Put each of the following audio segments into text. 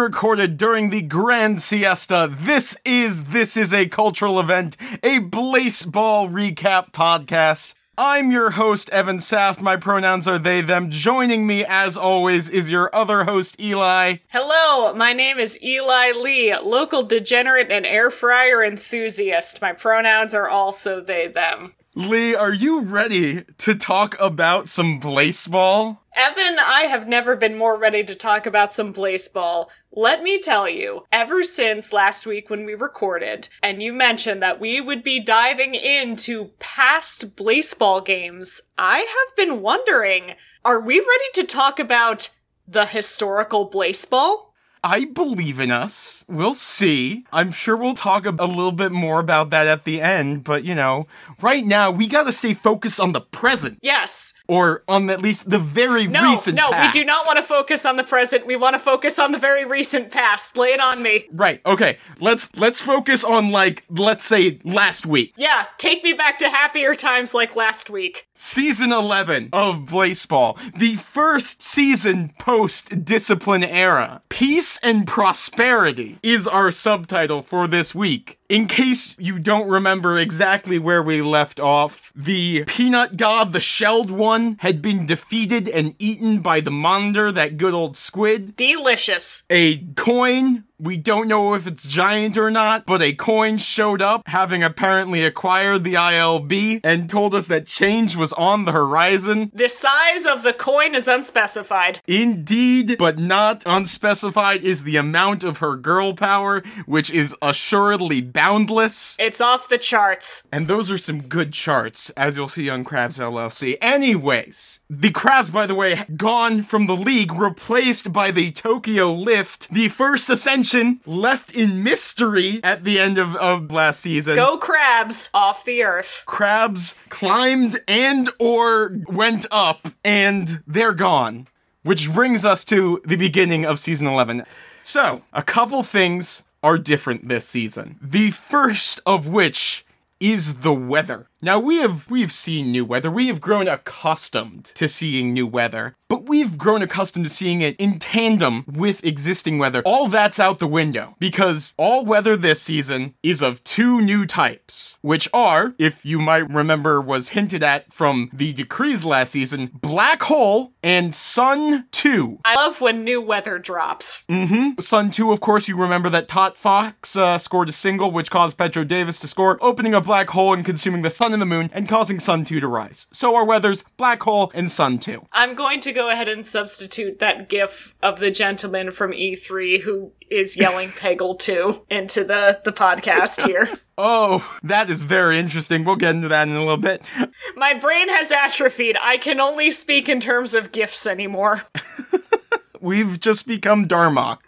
Coming to you pre-recorded during the Grand Siesta. This is This is a Cultural Event, a Blaseball recap podcast. I'm your host, Evan Saft. My pronouns are they, them. Joining me, as always, is your other host, Eli. Hello, my name is Eli Lee, local degenerate and air fryer enthusiast. My pronouns are also they, them. Lee, are you ready to talk about some Blaseball? Evan, I have never been more ready to talk about some Blaseball. Let me tell you, ever since last week when we recorded, and you mentioned that we would be diving into past baseball games, I have been wondering, are we ready to talk about the historical Blaseball? I believe in us. We'll see. I'm sure we'll talk a, little bit more about that at the end, but you know, right now we gotta stay focused on the present. Yes. Or on at least the very No, recent no, past. we do not want to focus on the present. We want to focus on the very recent past. Lay it on me. Right, okay. Let's let's focus on like let's say last week. Yeah, take me back to happier times like last week. Season 11 of Blaseball. The first season post discipline era. Peace and prosperity is our subtitle for this week. In case you don't remember exactly where we left off, the peanut god, the shelled one, had been defeated and eaten by the monitor, that good old squid. Delicious. A coin, we don't know if it's giant or not, but a coin showed up, having apparently acquired the ILB, and told us that change was on the horizon. The size of the coin is unspecified. Indeed, but not unspecified is the amount of her girl power, which is assuredly boundless. It's off the charts. And those are some good charts, as you'll see on Krabs LLC. Anyways, the Krabs, by the way, gone from the league, replaced by the Tokyo Lift, the first ascension left in mystery at the end of, of last season. Go crabs off the earth. Crabs climbed and or went up, and they're gone. Which brings us to the beginning of season 11. So, a couple things are different this season. The first of which is the weather. Now we have we've seen new weather. We have grown accustomed to seeing new weather, but we've grown accustomed to seeing it in tandem with existing weather. All that's out the window because all weather this season is of two new types, which are, if you might remember was hinted at from the decrees last season, black hole and sun 2. I love when new weather drops. Mhm. Sun 2, of course, you remember that Tot Fox uh, scored a single which caused Petro Davis to score, opening a black hole and consuming the sun and the moon and causing Sun 2 to rise. So our weather's black hole and Sun 2. I'm going to go ahead and substitute that gif of the gentleman from E3 who is yelling Peggle 2 into the, the podcast here. Oh, that is very interesting. We'll get into that in a little bit. My brain has atrophied. I can only speak in terms of gifs anymore. We've just become Darmok.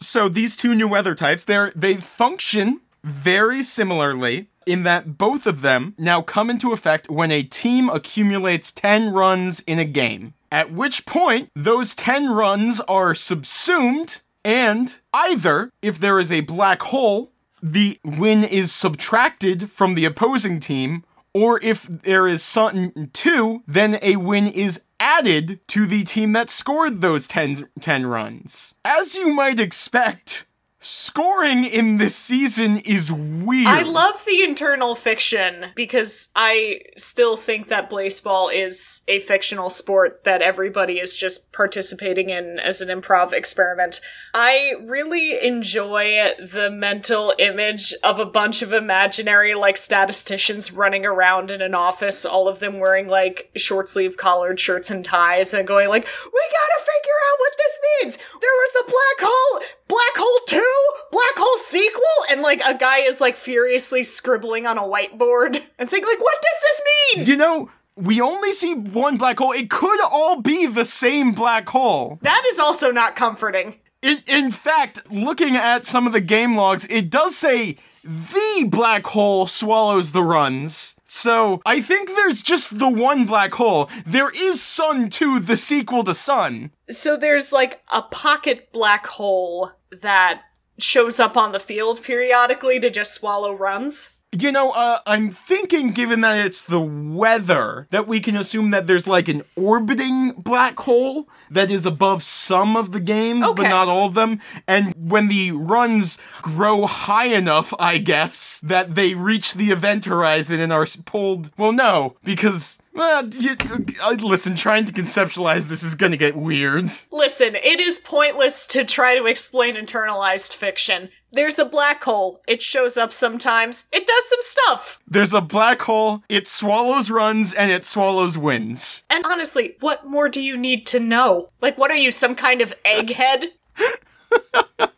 So these two new weather types, they're they function very similarly in that both of them now come into effect when a team accumulates 10 runs in a game. At which point, those 10 runs are subsumed, and either, if there is a black hole, the win is subtracted from the opposing team, or if there is Sun 2, then a win is added to the team that scored those 10, 10 runs. As you might expect, scoring in this season is weird. I love the internal fiction because I still think that baseball is a fictional sport that everybody is just participating in as an improv experiment. I really enjoy the mental image of a bunch of imaginary like statisticians running around in an office, all of them wearing like short sleeve collared shirts and ties and going like, "We got to figure out what this means. There was a black hole, black hole 2, black hole sequel." And like a guy is like furiously scribbling on a whiteboard and saying like, "What does this mean?" You know, we only see one black hole. It could all be the same black hole. That is also not comforting. In, in fact, looking at some of the game logs, it does say the black hole swallows the runs. So I think there's just the one black hole. There is Sun 2, the sequel to Sun. So there's like a pocket black hole that shows up on the field periodically to just swallow runs. You know, uh, I'm thinking, given that it's the weather, that we can assume that there's like an orbiting black hole that is above some of the games, but not all of them. And when the runs grow high enough, I guess, that they reach the event horizon and are pulled. Well, no, because. You, uh, listen, trying to conceptualize this is gonna get weird. Listen, it is pointless to try to explain internalized fiction. There's a black hole. It shows up sometimes. It does some stuff. There's a black hole, it swallows runs, and it swallows wins. And honestly, what more do you need to know? Like, what are you, some kind of egghead?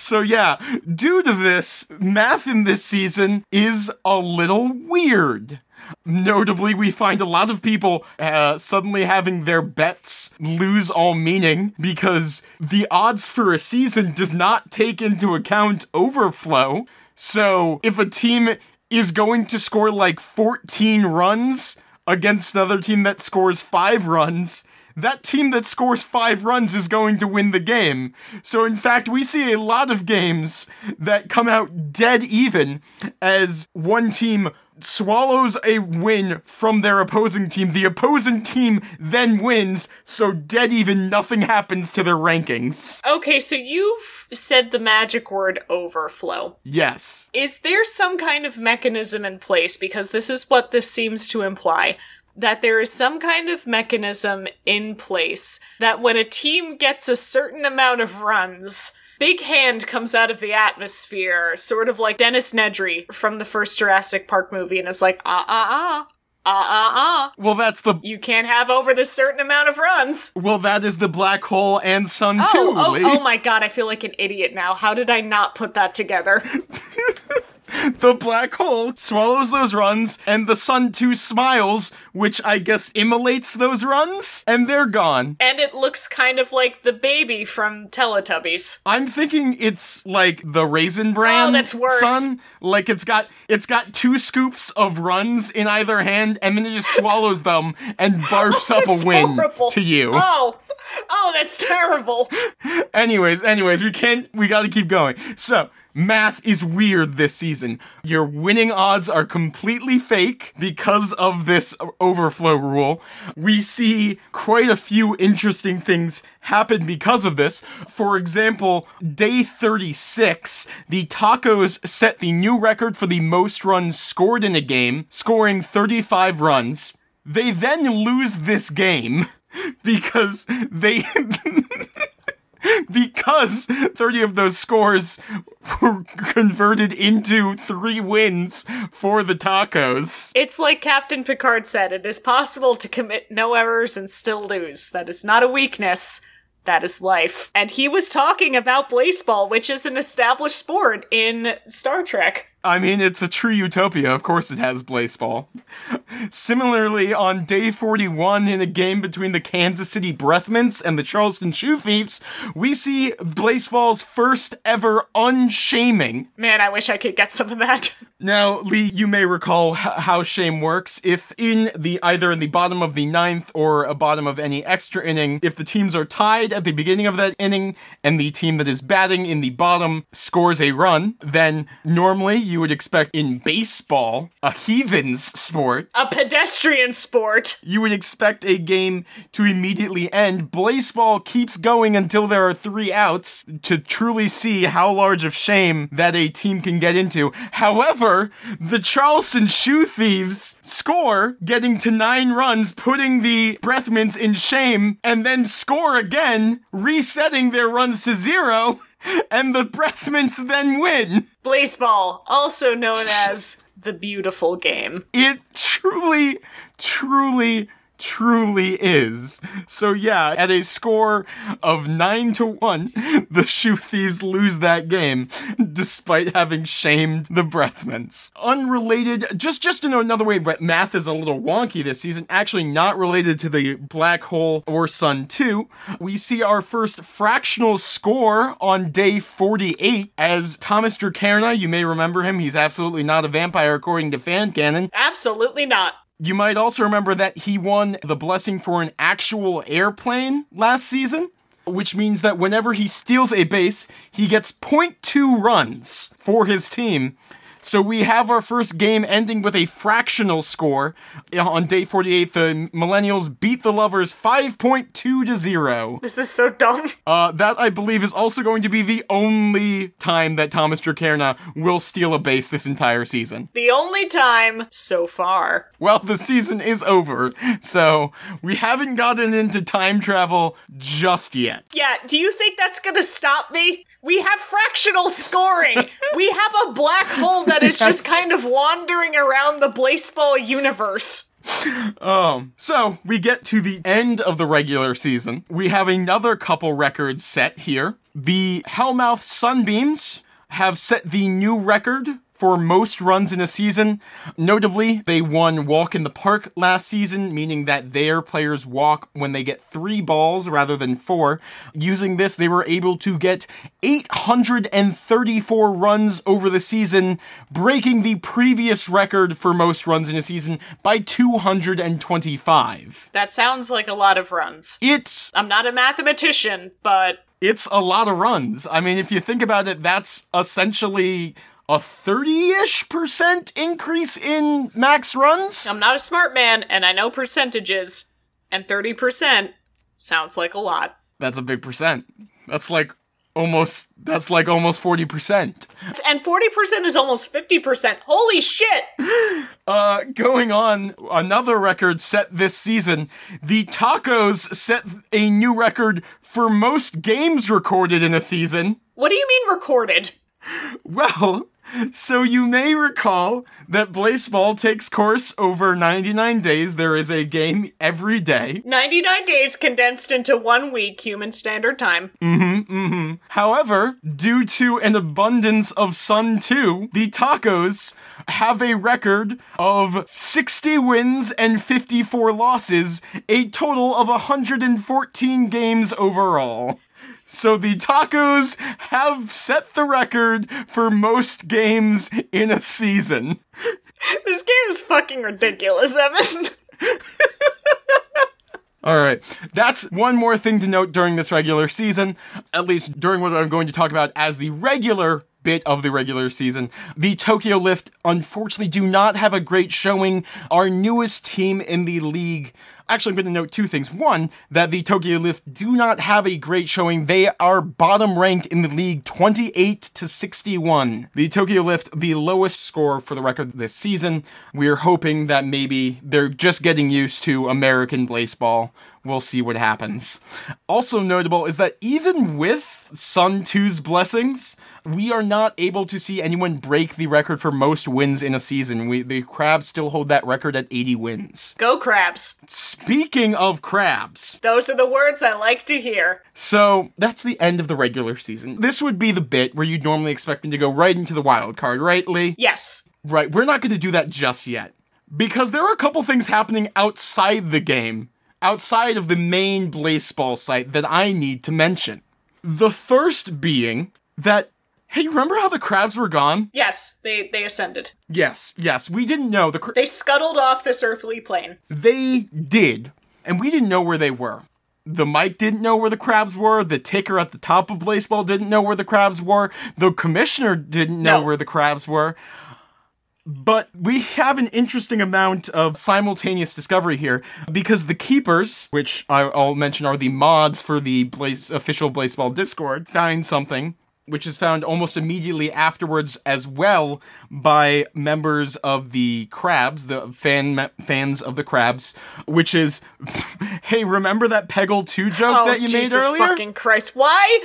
So yeah, due to this, math in this season is a little weird. Notably, we find a lot of people uh, suddenly having their bets lose all meaning because the odds for a season does not take into account overflow. So if a team is going to score like 14 runs against another team that scores 5 runs, that team that scores five runs is going to win the game. So, in fact, we see a lot of games that come out dead even as one team swallows a win from their opposing team. The opposing team then wins, so dead even nothing happens to their rankings. Okay, so you've said the magic word overflow. Yes. Is there some kind of mechanism in place? Because this is what this seems to imply. That there is some kind of mechanism in place that when a team gets a certain amount of runs, Big Hand comes out of the atmosphere, sort of like Dennis Nedry from the first Jurassic Park movie, and is like, ah, ah, ah, ah, ah, ah. Well, that's the. You can't have over this certain amount of runs. Well, that is the black hole and sun too, Oh, oh, oh my god, I feel like an idiot now. How did I not put that together? the black hole swallows those runs, and the sun too smiles, which I guess immolates those runs, and they're gone. and it looks kind of like the baby from Teletubbies. I'm thinking it's like the raisin oh, bran Oh, that's worse. sun. Like it's got it's got two scoops of runs in either hand, and then it just swallows them and barfs oh, up a win horrible. to you. Oh, oh, that's terrible. Anyways, anyways, we can't we gotta keep going. So Math is weird this season. Your winning odds are completely fake because of this overflow rule. We see quite a few interesting things happen because of this. For example, day 36, the Tacos set the new record for the most runs scored in a game, scoring 35 runs. They then lose this game because they because 30 of those scores were converted into three wins for the tacos. It's like Captain Picard said it is possible to commit no errors and still lose. That is not a weakness. That is life. And he was talking about baseball, which is an established sport in Star Trek. I mean, it's a true utopia. Of course, it has baseball. Similarly, on day 41, in a game between the Kansas City Breathmints and the Charleston Shoe Thieves, we see baseball's first ever unshaming. Man, I wish I could get some of that. Now, Lee, you may recall h- how shame works. If in the either in the bottom of the ninth or a bottom of any extra inning, if the teams are tied at the beginning of that inning and the team that is batting in the bottom scores a run, then normally you would expect in baseball, a heathen's sport, A pedestrian sport. you would expect a game to immediately end. Baseball keeps going until there are three outs to truly see how large of shame that a team can get into. However, the Charleston Shoe Thieves score, getting to nine runs, putting the Breathmans in shame, and then score again, resetting their runs to zero. And the Breathmans then win. Baseball, also known as the beautiful game. It truly, truly, truly is. So yeah, at a score of 9 to 1, the Shoe Thieves lose that game despite having shamed the Breathmans. Unrelated, just just in another way, but math is a little wonky this season, actually not related to the Black Hole or Sun 2. We see our first fractional score on day 48 as Thomas Dracaena, you may remember him, he's absolutely not a vampire according to fan canon, Absolutely not. You might also remember that he won the blessing for an actual airplane last season, which means that whenever he steals a base, he gets 0.2 runs for his team. So we have our first game ending with a fractional score. On day 48, the Millennials beat the Lovers 5.2 to 0. This is so dumb. Uh, that, I believe, is also going to be the only time that Thomas Dracaena will steal a base this entire season. The only time so far. Well, the season is over, so we haven't gotten into time travel just yet. Yeah, do you think that's gonna stop me? We have fractional scoring. we have a black hole that is just kind of wandering around the baseball universe. Um, so we get to the end of the regular season. We have another couple records set here. The Hellmouth Sunbeams have set the new record for most runs in a season. Notably, they won Walk in the Park last season, meaning that their players walk when they get three balls rather than four. Using this, they were able to get 834 runs over the season, breaking the previous record for most runs in a season by 225. That sounds like a lot of runs. It's I'm not a mathematician, but it's a lot of runs. I mean, if you think about it, that's essentially a 30-ish percent increase in max runs. I'm not a smart man and I know percentages, and 30% sounds like a lot. That's a big percent. That's like almost that's like almost 40%. And 40% is almost 50%. Holy shit! Uh going on another record set this season, the Tacos set a new record for most games recorded in a season. What do you mean recorded? Well, so you may recall that Blaseball takes course over 99 days. There is a game every day. 99 days condensed into one week, human standard time. Mm-hmm, mm-hmm. However, due to an abundance of Sun 2, the Tacos have a record of 60 wins and 54 losses, a total of 114 games overall. So the Tacos have set the record for most games in a season. This game is fucking ridiculous, Evan. All right. That's one more thing to note during this regular season, at least during what I'm going to talk about as the regular bit of the regular season. The Tokyo Lift unfortunately do not have a great showing. Our newest team in the league. Actually, I'm going to note two things. One, that the Tokyo Lift do not have a great showing. They are bottom ranked in the league 28 to 61. The Tokyo Lift, the lowest score for the record this season. We're hoping that maybe they're just getting used to American baseball. We'll see what happens. Also notable is that even with Sun 2's blessings, we are not able to see anyone break the record for most wins in a season. We, the Crabs still hold that record at 80 wins. Go crabs. Speaking of crabs, Those are the words I like to hear. so that's the end of the regular season. This would be the bit where you'd normally expect me to go right into the wild card, right, Lee? Yes. Right, we're not going to do that just yet. Because there are a couple things happening outside the game, outside of the main baseball site that I need to mention. The first being that, hey, remember how the crabs were gone? Yes, they, they ascended. Yes, yes, we didn't know. The cra- They scuttled off this earthly plane. they did, and we didn't know where they were. The mic didn't know where the crabs were. The ticker at the top of baseball didn't know where the crabs were. The commissioner didn't know No. where the crabs were. But we have an interesting amount of simultaneous discovery here because the keepers, which I'll mention are the mods for the Blaze, official Blaseball Discord, find something which is found almost immediately afterwards as well by members of the Crabs, the fan fans of the Crabs, which is, hey, remember that Peggle 2 joke Oh, that you Jesus made earlier? Jesus fucking Christ. Why,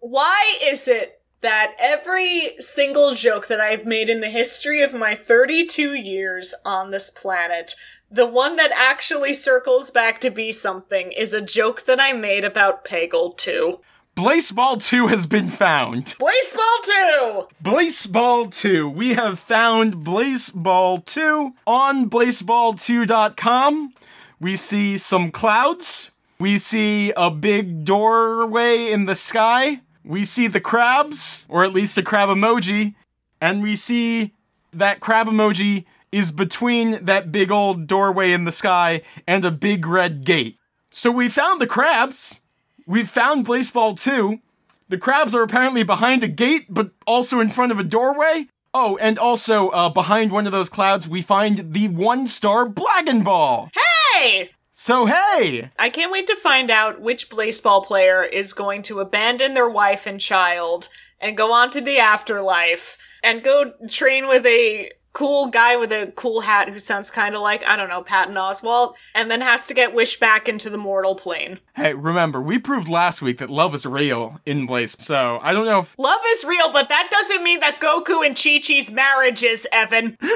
why is it that every single joke that I've made in the history of my 32 years on this planet, the one that actually circles back to be something is a joke that I made about Peggle 2. Blaseball 2 has been found. Blaseball 2! Blaseball 2. We have found Blaseball 2 on blaseball2.com. We see some clouds. We see a big doorway in the sky. We see the crabs, or at least a crab emoji. And we see that crab emoji is between that big old doorway in the sky and a big red gate. So we found the crabs. We found Blaseball 2. The crabs are apparently behind a gate, but also in front of a doorway. Oh, and also uh, behind one of those clouds, we find the one-star Blagon Ball. Hey! So hey, I can't wait to find out which baseball player is going to abandon their wife and child and go on to the afterlife and go train with a cool guy with a cool hat who sounds kind of like, I don't know, Patton Oswalt, and then has to get wished back into the mortal plane. hey, remember we proved last week that love is real in Blaze. So I don't know if Love is real, but that doesn't mean that Goku and Chi Chi's marriage is, Evan.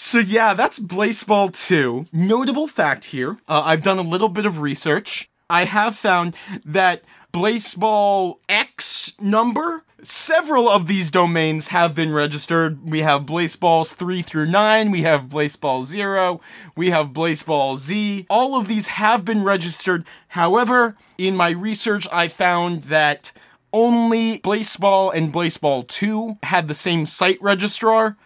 So yeah, that's Blaseball 2. Notable fact here, uh, I've done a little bit of research. I have found that Blaseball X number, several of these domains have been registered. We have Blazeballs 3 through 9, we have Blaseball 0, we have Blaseball Z. All of these have been registered. However, in my research, I found that only Blaseball and Blaseball 2 had the same site registrar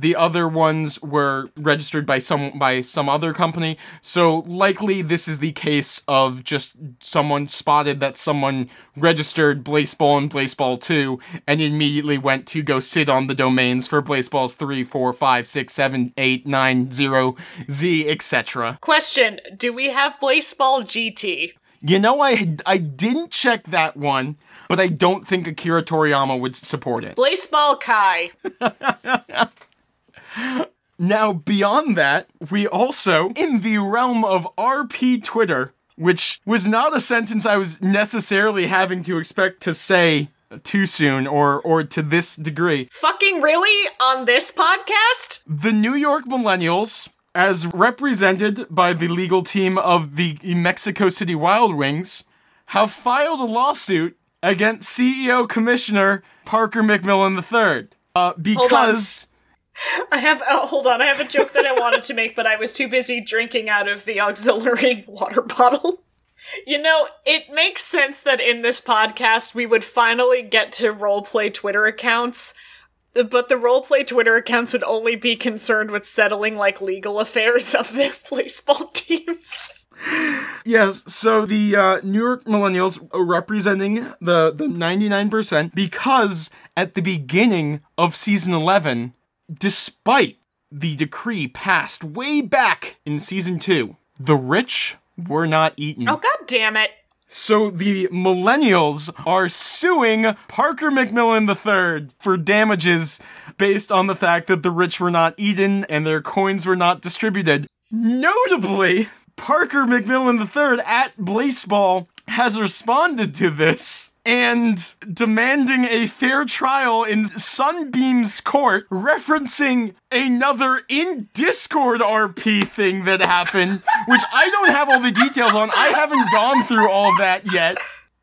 the other ones were registered by some by some other company so likely this is the case of just someone spotted that someone registered Blaseball and Blaseball 2 and immediately went to go sit on the domains for Blazeballs 3 4 5 6 7 8 9 0 z etc Question Do we have Blaseball GT? you know i i didn't check that one but i don't think akira toriyama would support it Blaseball Kai. Now, beyond that, we also, in the realm of RP Twitter, which was not a sentence I was necessarily having to expect to say too soon or or to this degree. Fucking really? On this podcast? The New York Millennials, as represented by the legal team of the Mexico City Wild Wings, have filed a lawsuit against CEO Commissioner Parker MacMillan III. Uh, because I have, oh, hold on, I have a joke that I wanted to make, but I was too busy drinking out of the auxiliary water bottle. You know, it makes sense that in this podcast we would finally get to roleplay Twitter accounts, but the roleplay Twitter accounts would only be concerned with settling, like, legal affairs of their baseball teams. Yes, so the uh, New York Millennials representing the, the 99% because at the beginning of season 11, despite the decree passed way back in season 2, the rich were not eaten. Oh, god damn it. So the millennials are suing Parker MacMillan III for damages based on the fact that the rich were not eaten and their coins were not distributed. Notably, Parker MacMillan III at Blaseball has responded to this and demanding a fair trial in Sunbeam's court, referencing another in Discord RP thing that happened, which I don't have all the details on. I haven't gone through all that yet.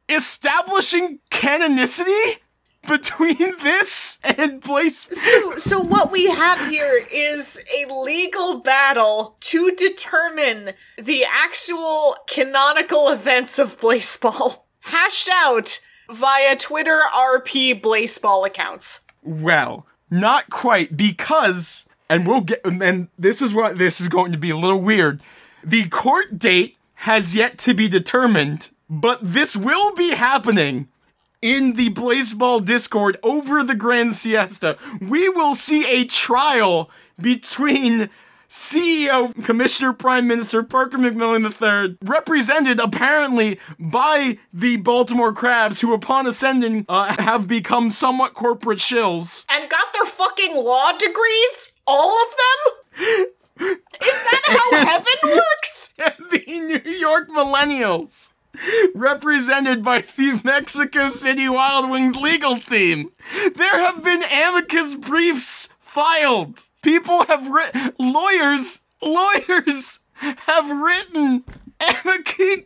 Establishing canonicity between this and Blaze. So, so what we have here is a legal battle to determine the actual canonical events of Blaseball, hashed out via Twitter RP Blaseball accounts. Well, not quite because, and we'll get, and this is what this is going to be a little weird. The court date has yet to be determined, but this will be happening in the Blaseball Discord over the Grand Siesta. We will see a trial between CEO, Commissioner Prime Minister Parker MacMillan III, represented apparently by the Baltimore Crabs, who upon ascending uh, have become somewhat corporate shills. And got their fucking law degrees? All of them? Is that how heaven works? the New York Millennials, represented by the Mexico City Wild Wings legal team. There have been amicus briefs filed. People have written, lawyers, lawyers have written amicus.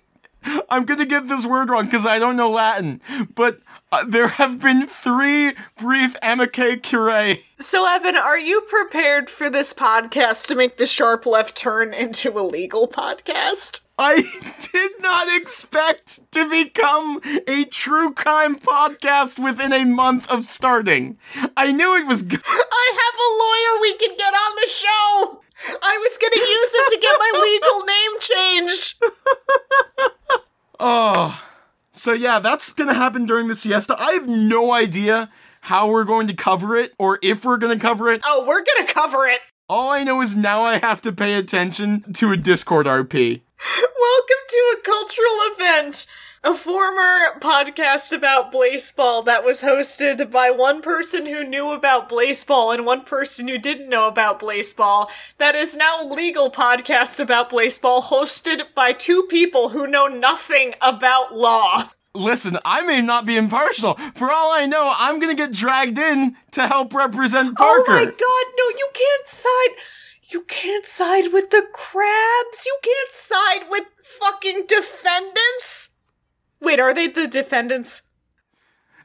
I'm gonna get this word wrong because I don't know Latin, but uh, there have been three brief amicus curiae So, Evan, are you prepared for this podcast to make the sharp left turn into a legal podcast? I did not expect to become a true crime podcast within a month of starting. I knew it was good. I have a lawyer we can get on the show! I was gonna use him to get my legal name changed! Oh. So yeah, that's gonna happen during the siesta. I have no idea how we're going to cover it or if we're to cover it. Oh, we're gonna cover it. All I know is now I have to pay attention to a Discord RP. Welcome to a cultural event. A former podcast about Blaseball that was hosted by one person who knew about Blaseball and one person who didn't know about Blaseball. That is now a legal podcast about Blaseball hosted by two people who know nothing about law. Listen, I may not be impartial. For all I know, I'm gonna get dragged in to help represent Parker. Oh my god, no, you can't side. You can't side with the crabs. You can't side with fucking defendants. Wait, are they the defendants?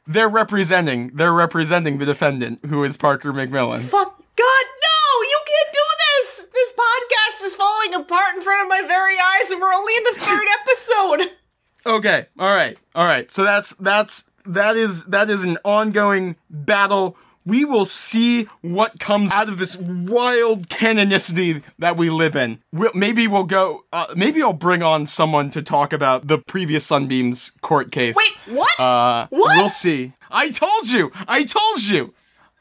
They're representing. They're representing the defendant, who is Parker MacMillan. Fuck God, no! You can't do this! This podcast is falling apart in front of my very eyes, and we're only in the third episode! Okay, all right, all right. So that's that's that is that is an ongoing battle. We will see what comes out of this wild canonicity that we live in. We'll, maybe we'll go. Uh, maybe I'll bring on someone to talk about the previous Sunbeams court case. Wait, what? Uh, What? We'll see. I told you. I told you.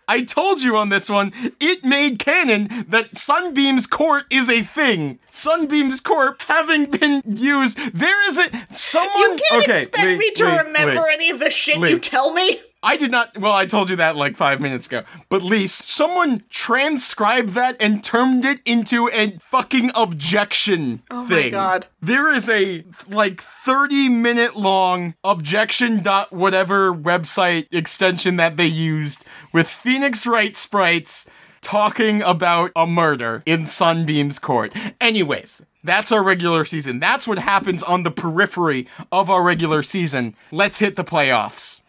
I told you on this one. It made canon that Sunbeam's court is a thing. Sunbeam's court having been used. There is a someone. you can't okay, expect wait, me to wait, remember wait. any of the shit you tell me. I did not. Well, I told you that like five minutes ago. But least someone transcribed that and turned it into a fucking objection Oh my. God. There is a like 30 minute long objection dot whatever website extension that they used with Phoenix Wright sprites talking about a murder in Sunbeam's court. Anyways, that's our regular season. That's what happens on the periphery of our regular season. Let's hit the playoffs.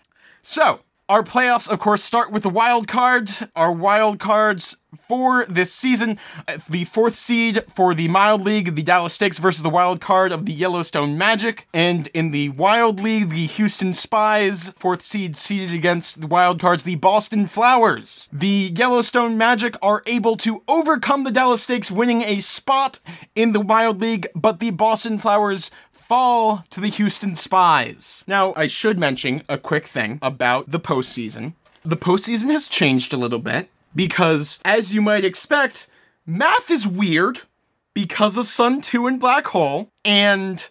So, our playoffs, of course, start with the wild cards. Our wild cards for this season uh, the fourth seed for the Mild League, the Dallas Steaks versus the wild card of the Yellowstone Magic. And in the Wild League, the Houston Spies, fourth seed, seeded against the wild cards, the Boston Flowers. The Yellowstone Magic are able to overcome the Dallas Steaks, winning a spot in the Wild League, but the Boston Flowers fall to the Houston Spies. Now, I should mention a quick thing about the postseason. The postseason has changed a little bit because, as you might expect, math is weird because of Sun 2 and Black Hole, and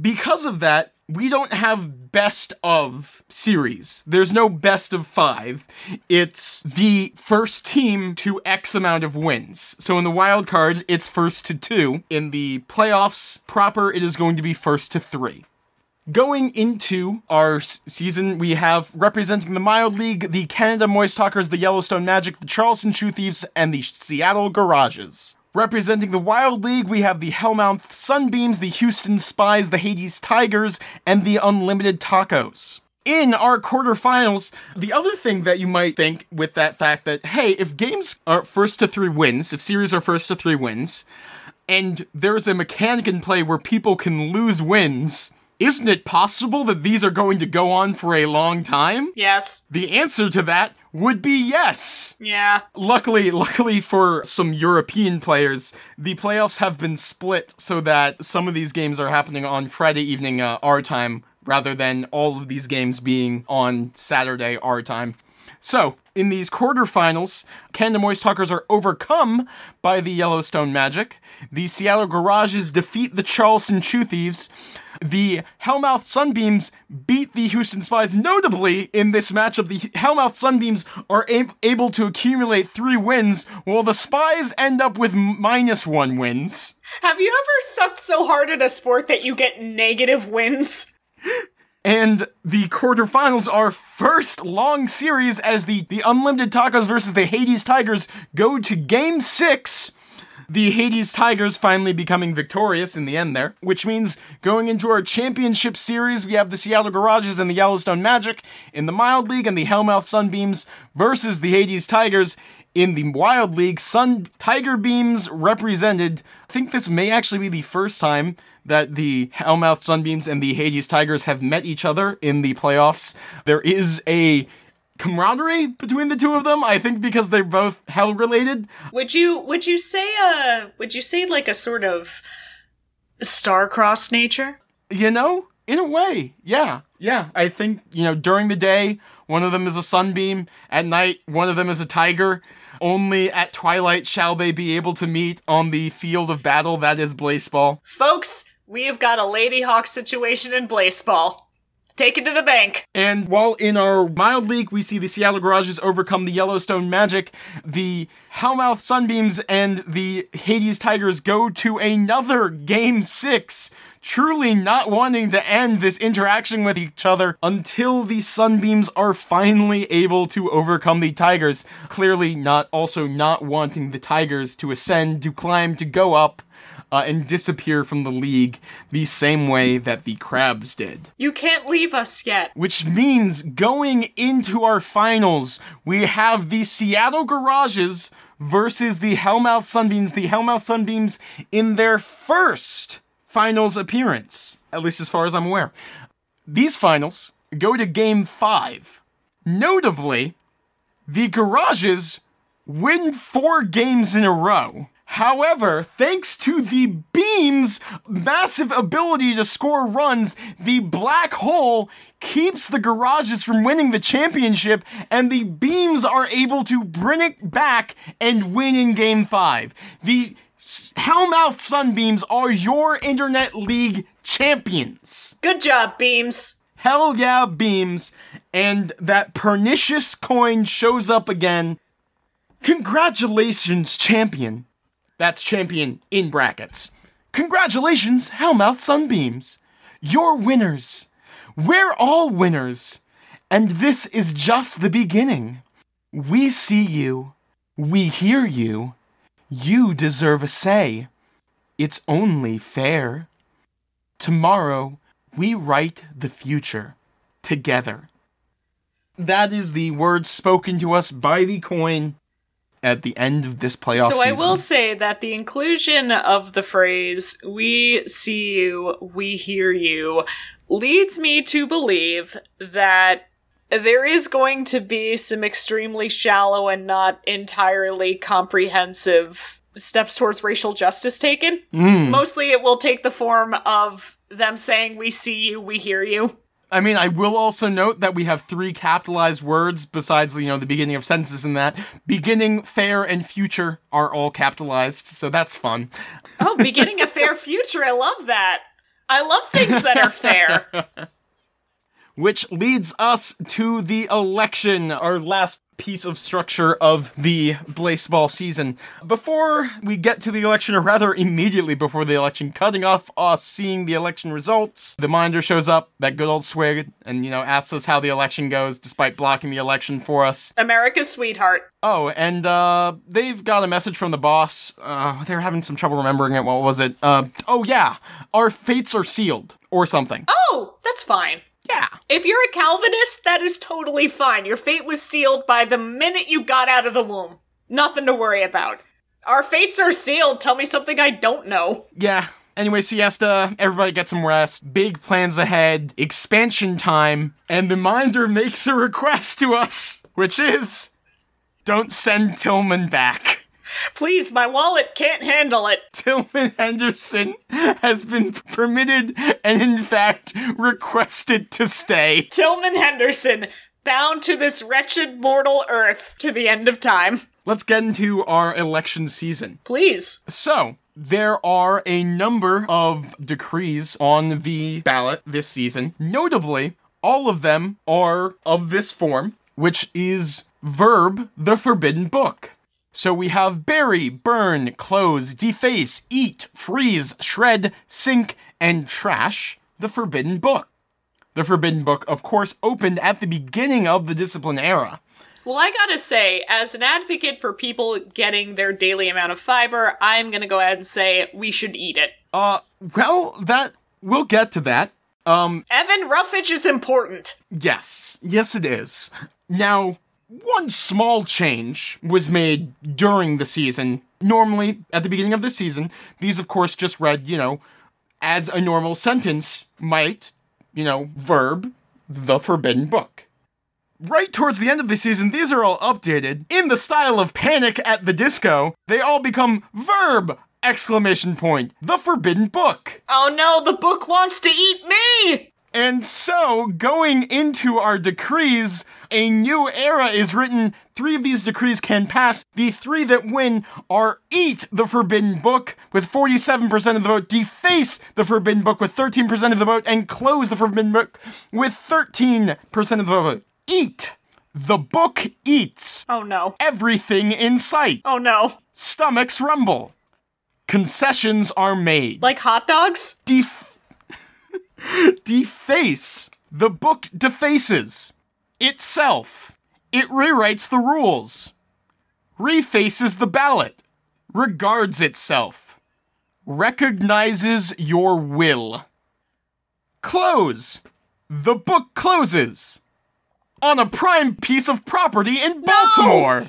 because of that, we don't have best of series. There's no best of five. It's the first team to X amount of wins. So in the wild card, it's first to two. In the playoffs proper, it is going to be first to three. Going into our season, we have representing the Mild League, the Canada Moist Talkers, the Yellowstone Magic, the Charleston Shoe Thieves, and the Seattle Garages. Representing the Wild League, we have the Hellmouth Sunbeams, the Houston Spies, the Hades Tigers, and the Unlimited Tacos. In our quarterfinals, the other thing that you might think with that fact that, hey, if games are first to three wins, if series are first to three wins, and there's a mechanic in play where people can lose wins, isn't it possible that these are going to go on for a long time? Yes. The answer to that would be yes. Yeah. Luckily, luckily for some European players, the playoffs have been split so that some of these games are happening on Friday evening uh, our time rather than all of these games being on Saturday our time. So, in these quarterfinals, Canada Moist Talkers are overcome by the Yellowstone Magic. The Seattle Garages defeat the Charleston Shoe Thieves. The Hellmouth Sunbeams beat the Houston Spies. Notably, in this matchup, the Hellmouth Sunbeams are able to accumulate three wins, while the Spies end up with minus one wins. Have you ever sucked so hard at a sport that you get negative wins? And the quarterfinals are first long series as the, the Unlimited Tacos versus the Hades Tigers go to game six. The Hades Tigers finally becoming victorious in the end there, which means going into our championship series, we have the Seattle Garages and the Yellowstone Magic in the Mild League and the Hellmouth Sunbeams versus the Hades Tigers in the Wild League. Sun Tiger Beams represented. I think this may actually be the first time that the Hellmouth Sunbeams and the Hades Tigers have met each other in the playoffs. There is a camaraderie between the two of them, I think because they're both hell related. Would you would you say uh would you say like a sort of star-crossed nature? You know, in a way, yeah. Yeah, I think, you know, during the day, one of them is a sunbeam. At night, one of them is a tiger. Only at twilight shall they be able to meet on the field of battle that is Blaseball. Folks, we have got a Ladyhawke situation in Blaseball. Take it to the bank. And while in our mild league, we see the Seattle Garages overcome the Yellowstone Magic, the Hellmouth Sunbeams and the Hades Tigers go to another Game 6, truly not wanting to end this interaction with each other until the Sunbeams are finally able to overcome the Tigers. Clearly, not also not wanting the Tigers to ascend, to climb, to go up uh, and disappear from the league the same way that the Crabs did. You can't leave us yet. Which means going into our finals, we have the Seattle Garages versus the Hellmouth Sunbeams. The Hellmouth Sunbeams in their first finals appearance, at least as far as I'm aware. These finals go to game five. Notably, the Garages win four games in a row. However, thanks to the Beam's massive ability to score runs, the black hole keeps the garages from winning the championship, and the Beams are able to bring it back and win in game five. The Hellmouth Sunbeams are your Internet League champions. Good job, Beams. Hell yeah, Beams. And that pernicious coin shows up again. Congratulations, champion. That's champion in brackets. Congratulations, Hellmouth Sunbeams. You're winners. We're all winners. And this is just the beginning. We see you. We hear you. You deserve a say. It's only fair. Tomorrow, we write the future together. That is the words spoken to us by the coin at the end of this playoff season. So I season. will say that the inclusion of the phrase "we see you, we hear you" leads me to believe that there is going to be some extremely shallow and not entirely comprehensive steps towards racial justice taken. Hmm. Mostly it will take the form of them saying we see you, we hear you. I mean, I will also note that we have three capitalized words besides, you know, the beginning of sentences in that. Beginning, fair, and future are all capitalized, so that's fun. Oh, beginning a fair future. I love that. I love things that are fair. Which leads us to the election, our last piece of structure of the baseball season. Before we get to the election, or rather immediately before the election, cutting off us seeing the election results, the minder shows up, that good old swig, and, you know, asks us how the election goes despite blocking the election for us. America's sweetheart. Oh, and uh, they've got a message from the boss. Uh, they're having some trouble remembering it. What was it? Uh, oh yeah, our fates are sealed, or something. Oh, that's fine. Yeah. If you're a Calvinist, that is totally fine. Your fate was sealed by the minute you got out of the womb. Nothing to worry about. Our fates are sealed. Tell me something I don't know. Yeah. Anyway, siesta, everybody get some rest, big plans ahead, expansion time, and the minder makes a request to us, which is don't send Tillman back. Please, my wallet can't handle it. Tillman Henderson has been permitted and, in fact, requested to stay. Tillman Henderson, bound to this wretched mortal earth to the end of time. Let's get into our election season. Please. So, there are a number of decrees on the ballot this season. Notably, all of them are of this form, which is verb the forbidden book. So we have bury, burn, close, deface, eat, freeze, shred, sink, and trash the forbidden book. The forbidden book, of course, opened at the beginning of the discipline era. Well, I gotta say, as an advocate for people getting their daily amount of fiber, I'm gonna go ahead and say we should eat it. Uh, well, that we'll get to that. Um, Evan Ruffage is important. Yes, yes, it is. Now, one small change was made during the season. Normally, at the beginning of the season, these, of course, just read, you know, as a normal sentence might, you know, verb, the forbidden book. Right towards the end of the season, these are all updated in the style of Panic at the Disco. They all become verb! Exclamation point. The forbidden book. Oh no, the book wants to eat me! And so, going into our decrees, a new era is written. Three of these decrees can pass. The three that win are eat the Forbidden Book with 47% of the vote, deface the Forbidden Book with 13% of the vote, and close the Forbidden Book with 13% of the vote. Eat. The book eats Oh no. everything in sight. Oh no. Stomachs rumble. Concessions are made. Like hot dogs? Def- deface. The book defaces itself. It rewrites the rules. Refaces the ballot. Regards itself. Recognizes your will. Close. The book closes. On a prime piece of property in Baltimore.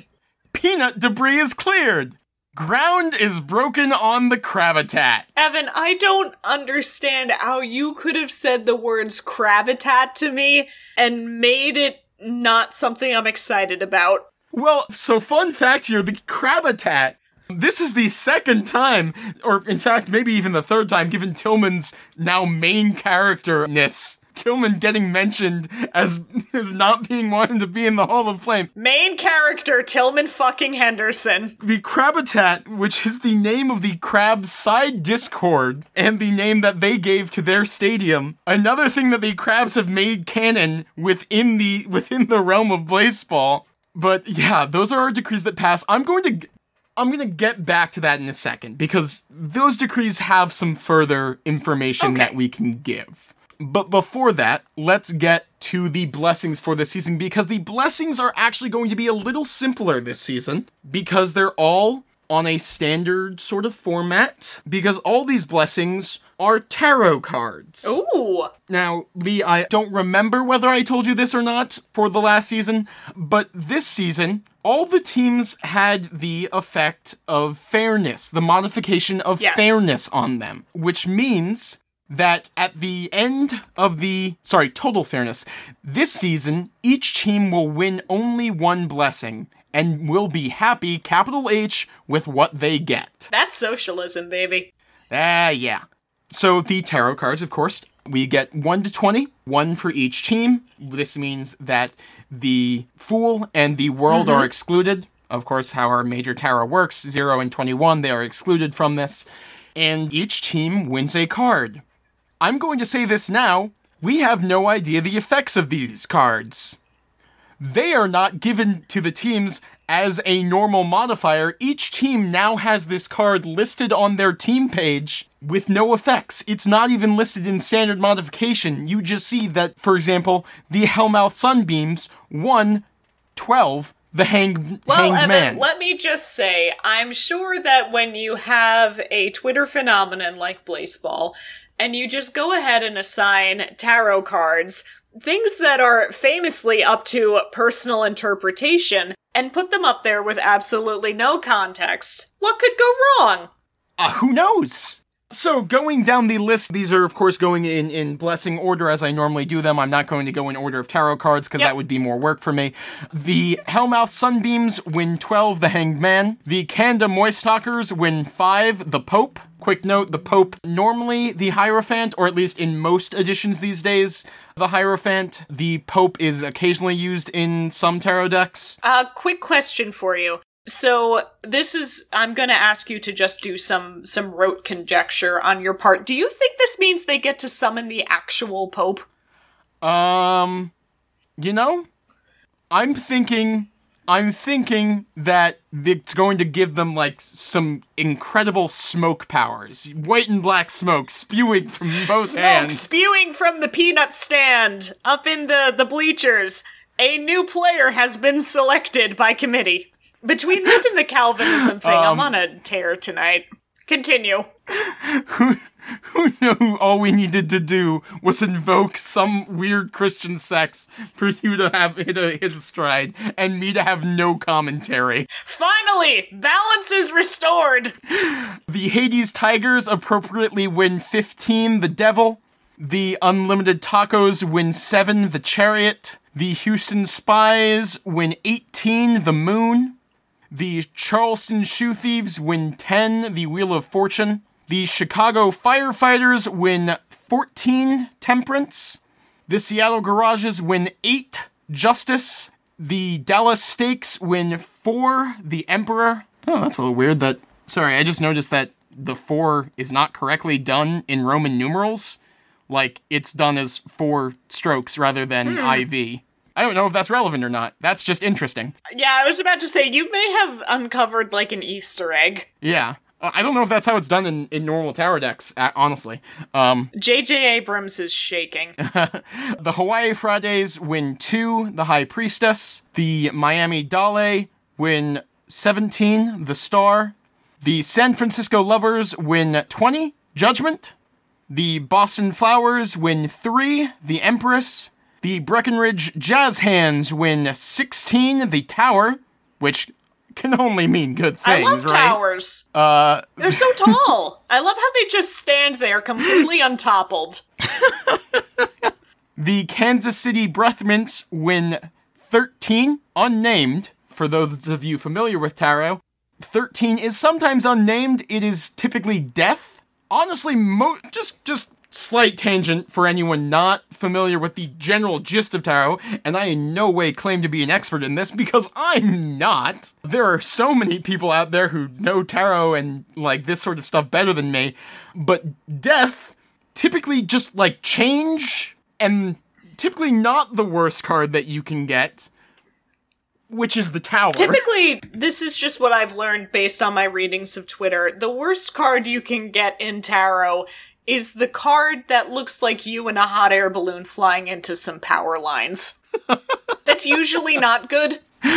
Peanut debris is cleared. Ground is broken on the Crabitat. Evan, I don't understand how you could have said the words Crabitat to me and made it not something I'm excited about. Well, so fun fact here the Crabitat. This is the second time, or in fact, maybe even the third time, given Tillman's now main characterness. Tillman getting mentioned as as not being wanted to be in the Hall of Flame. Main character Tillman fucking Henderson. The Crabitat, which is the name of the Crabs side Discord and the name that they gave to their stadium. Another thing that the Crabs have made canon within the within the realm of baseball. But yeah, those are our decrees that pass. I'm going to I'm going to get back to that in a second because those decrees have some further information Okay. that we can give. But before that, let's get to the blessings for this season because the blessings are actually going to be a little simpler this season because they're all on a standard sort of format because all these blessings are tarot cards. Ooh. Now, Lee, I don't remember whether I told you this or not for the last season, but this season, all the teams had the effect of fairness, the modification of Yes. fairness on them, which means that at the end of the sorry, total fairness, this season, each team will win only one blessing and will be happy, capital H, with what they get. That's socialism, baby. Ah, yeah. So the tarot cards, of course, we get 1 to 20, one for each team. This means that the Fool and the World are excluded. Of course, how our major tarot works 0 and 21, they are excluded from this. And each team wins a card. I'm going to say this now we have no idea the effects of these cards they are not given to the teams as a normal modifier. Each team now has this card listed on their team page with no effects. It's not even listed in standard modification. You just see that, for example, the Hellmouth Sunbeams won 12, the hang- Well, Hanged Evan, Man. let me just say, I'm sure that when you have a Twitter phenomenon like Blaseball, and you just go ahead and assign tarot cards, things that are famously up to personal interpretation, and put them up there with absolutely no context, what could go wrong? Uh, who knows? So going down the list, these are of course going in in blessing order as I normally do them. I'm not going to go in order of tarot cards because Yep. that would be more work for me. The Hellmouth Sunbeams win 12, the Hanged Man. The Canada Moist Talkers win 5, the Pope. Quick note, the Pope, normally the Hierophant, or at least in most editions these days, the Hierophant. The Pope is occasionally used in some tarot decks. Uh, quick question for you. So this is I'm going to ask you to just do some some rote conjecture on your part. Do you think this means they get to summon the actual pope? Um, you know, I'm thinking, I'm thinking that it's going to give them like some incredible smoke powers, white and black smoke spewing from both Smoke hands. spewing from the peanut stand up in the the bleachers. A new player has been selected by committee. Between this and the Calvinism thing, I'm um, on a tear tonight. Continue. Who knew all we needed to do was invoke some weird Christian sex for you to have hit a hit a stride and me to have no commentary. Finally, balance is restored. The Hades Tigers appropriately win 15, the Devil. The Unlimited Tacos win 7, the Chariot. The Houston Spies win 18, the Moon. The Charleston Shoe Thieves win 10, the Wheel of Fortune. The Chicago Firefighters win 14, Temperance. The Seattle Garages win eight. Justice. The Dallas Steaks win four. The Emperor. Oh, that's a little weird. That sorry, I just noticed that the four is not correctly done in Roman numerals. Like it's done as four strokes rather than hmm. IV. I don't know if that's relevant or not. That's just interesting. Yeah, I was about to say you may have uncovered like an Easter egg. Yeah. Uh, I don't know if that's how it's done in, in normal tarot decks, uh, honestly. Um, J.J. Abrams is shaking. the Hawaii Fridays win two, the High Priestess. The Miami Dale win 17, the Star. The San Francisco Lovers win 20, Judgment. The Boston Flowers win three, the Empress. The Breckenridge Jazz Hands win 16, the Tower, which can only mean good things. I love right? towers. Uh, They're so tall. I love how they just stand there completely untoppled. The Kansas City Breath Mints win 13, unnamed, for those of you familiar with tarot. 13 is sometimes unnamed, it is typically death. Honestly, mo- just just slight tangent for anyone not familiar with the general gist of tarot, and I in no way claim to be an expert in this because I'm not. There are so many people out there who know tarot and like this sort of stuff better than me, but death typically just like change and typically not the worst card that you can get, which is the tower. Typically, this is just what I've learned based on my readings of Twitter. The worst card you can get in tarot is the card that looks like you in a hot air balloon flying into some power lines. That's usually not good.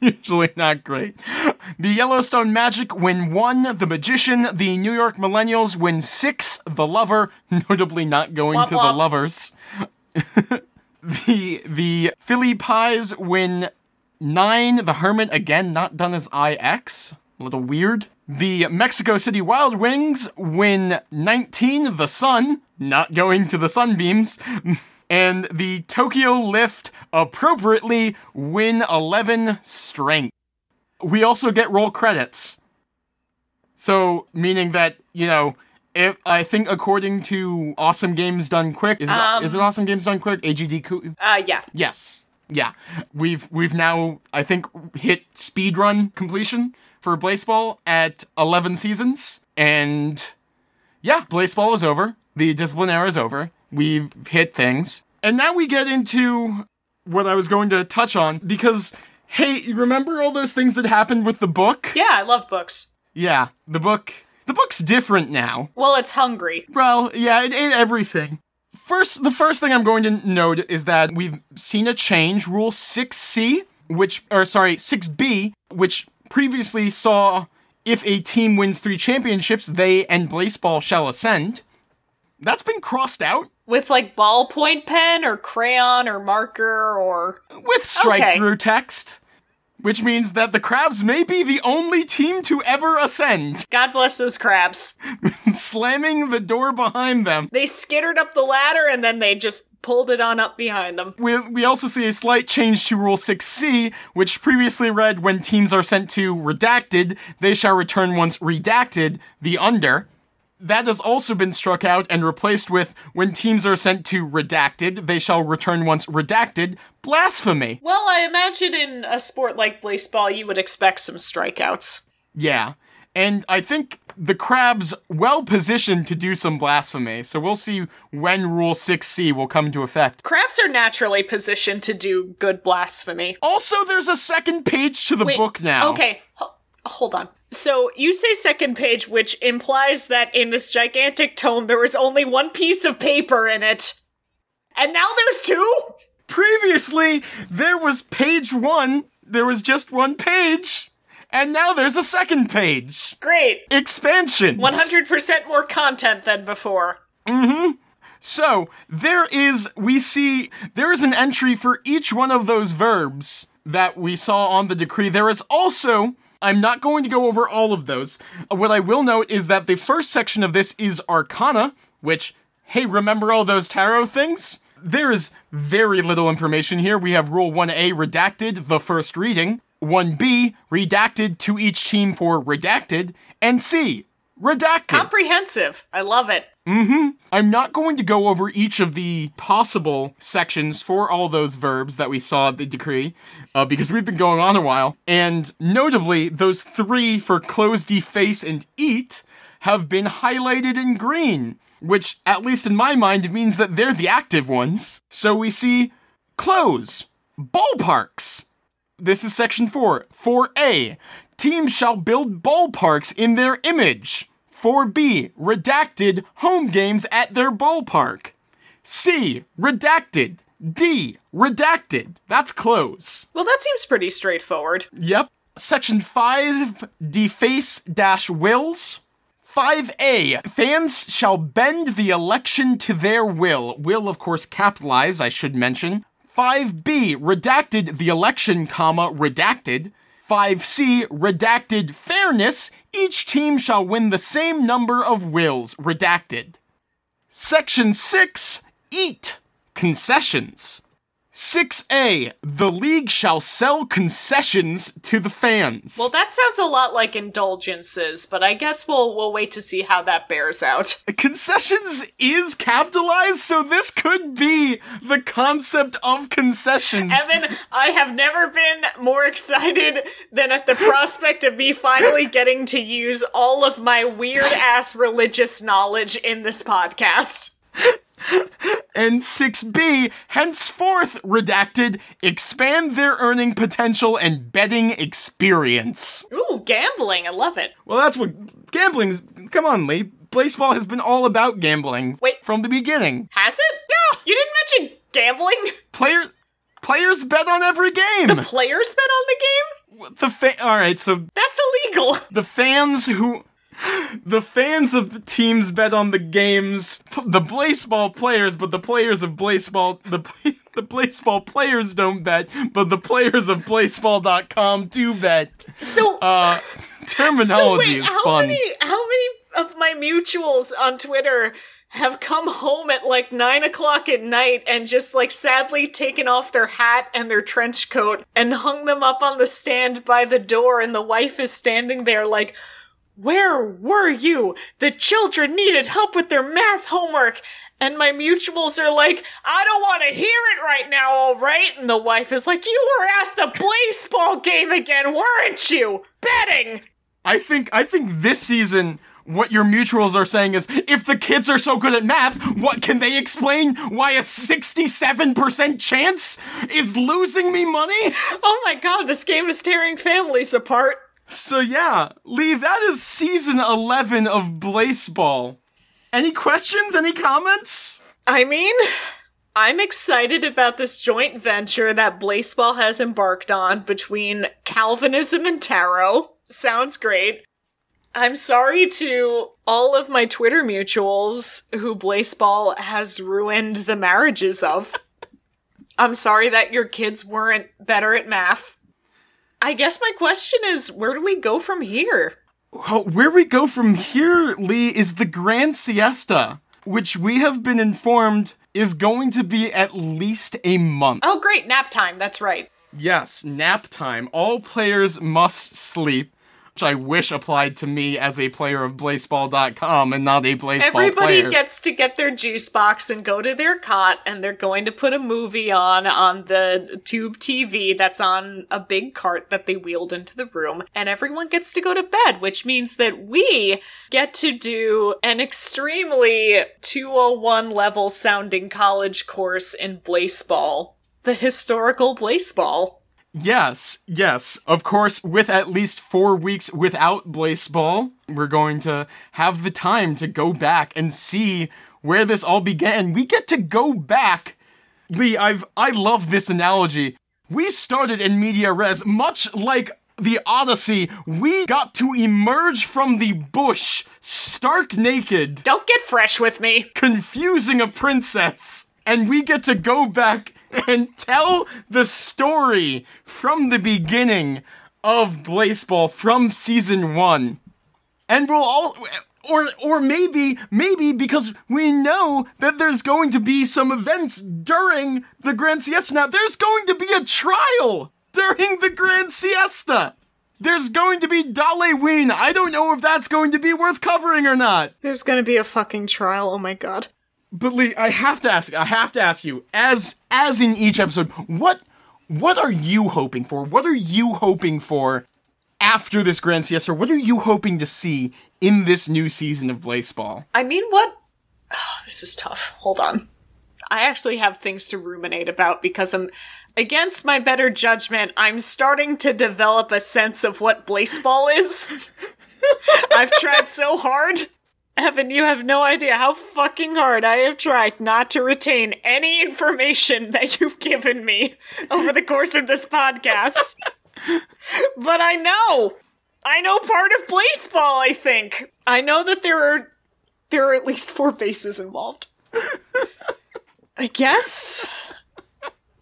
Usually not great. The Yellowstone Magic win one. The Magician, the New York Millennials win six. The Lover, notably not going Womp to the. Lovers. the the Philly Pies win nine. The Hermit again not done as IX. A little weird. The Mexico City Wild Wings win 19. The Sun not going to the Sunbeams. And the Tokyo Lift appropriately win 11 strength. We also get roll credits. So, meaning that, you know, if I think according to Awesome Games Done Quick, is it, Um, is it Awesome Games Done Quick? AGD Uh, yeah. Yes. Yeah. We've we've now I think hit speedrun completion for Blaseball at 11 seasons and yeah, Blaseball is over. The discipline era is over. We've hit things. And now we get into what I was going to touch on because hey, you remember all those things that happened with the book? Yeah, I love books. Yeah, the book the book's different now. Well, it's hungry. Well, yeah, it everything. First, the first thing I'm going to note is that we've seen a change. Rule 6C, which, or sorry, 6B, which previously saw if a team wins three championships, they and Blaseball shall ascend. That's been crossed out With like ballpoint pen or crayon or marker or. with strike Okay. through text, which means that the Crabs may be the only team to ever ascend, God bless those crabs. slamming the door behind them. They skittered up the ladder and then they just pulled it on up behind them. We, we also see a slight change to Rule 6C, which previously read when teams are sent to redacted, they shall return once redacted, the under. That has also been struck out and replaced with when teams are sent to redacted, they shall return once redacted, blasphemy. Well, I imagine in a sport like baseball, you would expect some strikeouts. Yeah. And I think the Crabs well positioned to do some blasphemy, so we'll see when Rule 6C will come into effect. Crabs are naturally positioned to do good blasphemy. Also, there's a second page to the Wait, book now. Okay, ho- hold on. So you say second page, which implies that in this gigantic tome there was only one piece of paper in it. And now there's two? Previously, there was page one, there was just one page, and now there's a second page. Great. Expansion. 100% more content than before. Mm hmm. So, there is, we see, there is an entry for each one of those verbs that we saw on the decree. There is also, I'm not going to go over all of those. Uh, What I will note is that the first section of this is Arcana, which, hey, remember all those tarot things? There is very little information here. We have Rule 1A redacted, the first reading, 1B redacted to each team for redacted, and C redacted. Comprehensive. I love it. Mhm. I'm not going to go over each of the possible sections for all those verbs that we saw at the decree, uh, because we've been going on a while. And notably, those three for close, deface, and eat have been highlighted in green, which, at least in my mind, means that they're the active ones. So we see close, ballparks. This is section 4. 4A. Teams shall build ballparks in their image. 4B. Redacted home games at their ballpark. C. Redacted. D. Redacted. That's close. Well, that seems pretty straightforward. Yep. Section 5. Deface dash wills. 5A. Fans shall bend the election to their will. Will, of course, capitalize, I should mention. 5B. Redacted the election, comma, redacted. 5C. Redacted fairness. Each team shall win the same number of wills. Redacted. Section 6. Eat. Concessions. 6A. The league shall sell concessions to the fans. Well, that sounds a lot like indulgences, but I guess we'll we'll wait to see how that bears out. concessions is capitalized, so this could be the concept of concessions. Evan, I have never been more excited than at the prospect of me finally getting to use all of my weird ass religious knowledge in this podcast. and 6B, henceforth redacted, expand their earning potential and betting experience. Ooh, gambling. I love it. Well, that's what gambling's. Come on, Lee. Baseball has been all about gambling. Wait. From the beginning. Has it? Yeah. You didn't mention gambling? Player. Players bet on every game. The players bet on the game? the fa- all right, so That's illegal. the fans who the fans of the teams bet on the games. The baseball players but the players of baseball the the baseball players don't bet but the players of baseball.com do bet. So, uh so terminology wait, is how fun. many how many of my mutuals on Twitter have come home at like nine o'clock at night and just like sadly taken off their hat and their trench coat and hung them up on the stand by the door and the wife is standing there like where were you? The children needed help with their math homework. And my mutuals are like, I don't want to hear it right now, all right? And the wife is like, You were at the baseball game again, weren't you? Betting! i think i think this season what your mutuals are saying is if the kids are so good at math, what can they explain why a 67% chance is losing me money? Oh my god, this game is tearing families apart. So yeah, Lee, that is season 11 of Blaseball. Any questions? Any comments? I mean, I'm excited about this joint venture that Blaseball has embarked on between Calvinism and tarot. Sounds great. I'm sorry to all of my Twitter mutuals who Blaseball has ruined the marriages of. I'm sorry that your kids weren't better at math. I guess my question is where do we go from here? Well, where we go from here, Lee, is the Grand Siesta, which we have been informed is going to be at least a month. Oh, great, nap time. That's right. Yes, nap time. All players must sleep, which I wish applied to me as a player of Blaseball.com and not a Blaseball Everybody player. Everybody gets to get their juice box and go to their cot, and they're going to put a movie on on the tube TV that's on a big cart that they wheeled into the room, and everyone gets to go to bed, which means that we get to do an extremely 201 level sounding college course in Blaseball. The historical Blaseball. Yes, yes. Of course, with at least four weeks without Blaseball, we're going to have the time to go back and see where this all began. We get to go back. Lee, I've I love this analogy. We started in media res, much like the Odyssey. We got to emerge from the bush, stark naked, Don't get fresh with me. confusing a princess. And we get to go back and tell the story from the beginning of Blaseball from season one. And we'll all or or maybe maybe because we know that there's going to be some events during the Grand Siesta. Now there's going to be a trial during the Grand Siesta. There's going to be Dalleween. I don't know if that's going to be worth covering or not. There's gonna be a fucking trial. Oh my god. But Lee, I have to ask. I have to ask you, as as in each episode, what what are you hoping for? What are you hoping for after this Grand Siesta? What are you hoping to see in this new season of Blaseball? I mean, what? Oh, this is tough. Hold on. I actually have things to ruminate about because I'm, against my better judgment, I'm starting to develop a sense of what Blaseball is. I've tried so hard. Evan, you have no idea how fucking hard I have tried not to retain any information that you've given me over the course of this podcast. but I know. I know part of baseball, I think. I know that there are there are at least four bases involved. I guess.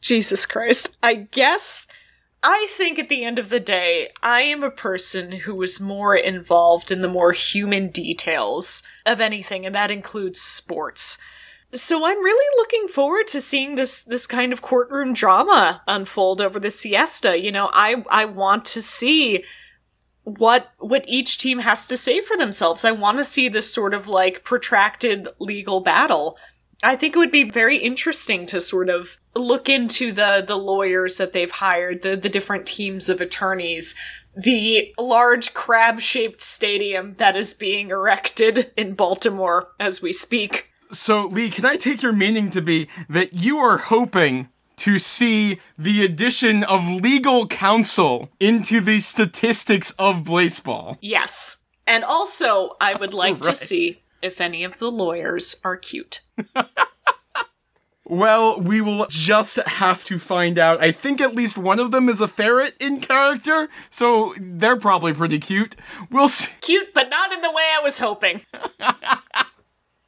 Jesus Christ. I guess. I think at the end of the day, I am a person who is more involved in the more human details of anything, and that includes sports. So I'm really looking forward to seeing this this kind of courtroom drama unfold over the siesta. You know, I I want to see what what each team has to say for themselves. I want to see this sort of like protracted legal battle. I think it would be very interesting to sort of look into the the lawyers that they've hired, the the different teams of attorneys, the large crab-shaped stadium that is being erected in Baltimore as we speak. So, Lee, can I take your meaning to be that you are hoping to see the addition of legal counsel into the statistics of baseball? Yes. And also, I would like to see if any of the lawyers are cute. Well, we will just have to find out. I think at least one of them is a ferret in character, so they're probably pretty cute. We'll see. Cute, but not in the way I was hoping.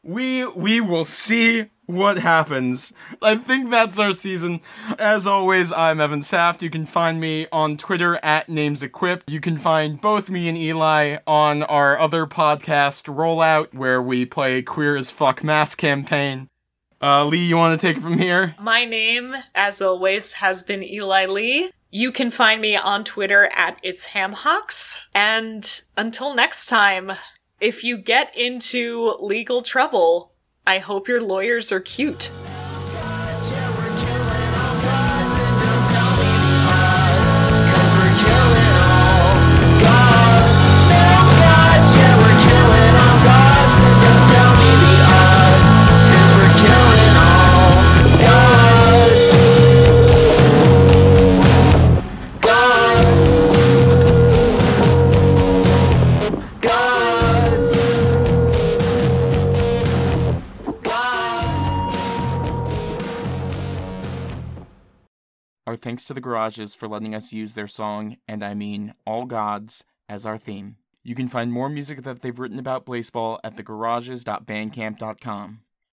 We we will see what happens. I think that's our season. As always, I'm Evan Saft. You can find me on Twitter at NamesEquip. You can find both me and Eli on our other podcast, Rollout, where we play Queer as Fuck Mass Campaign. Uh, Lee, you want to take it from here? My name, as always, has been Eli Lee. You can find me on Twitter at It's Hamhocks. And until next time, if you get into legal trouble, I hope your lawyers are cute. Our thanks to the Garages for letting us use their song, and I mean All Gods, as our theme. You can find more music that they've written about baseball at thegarages.bandcamp.com.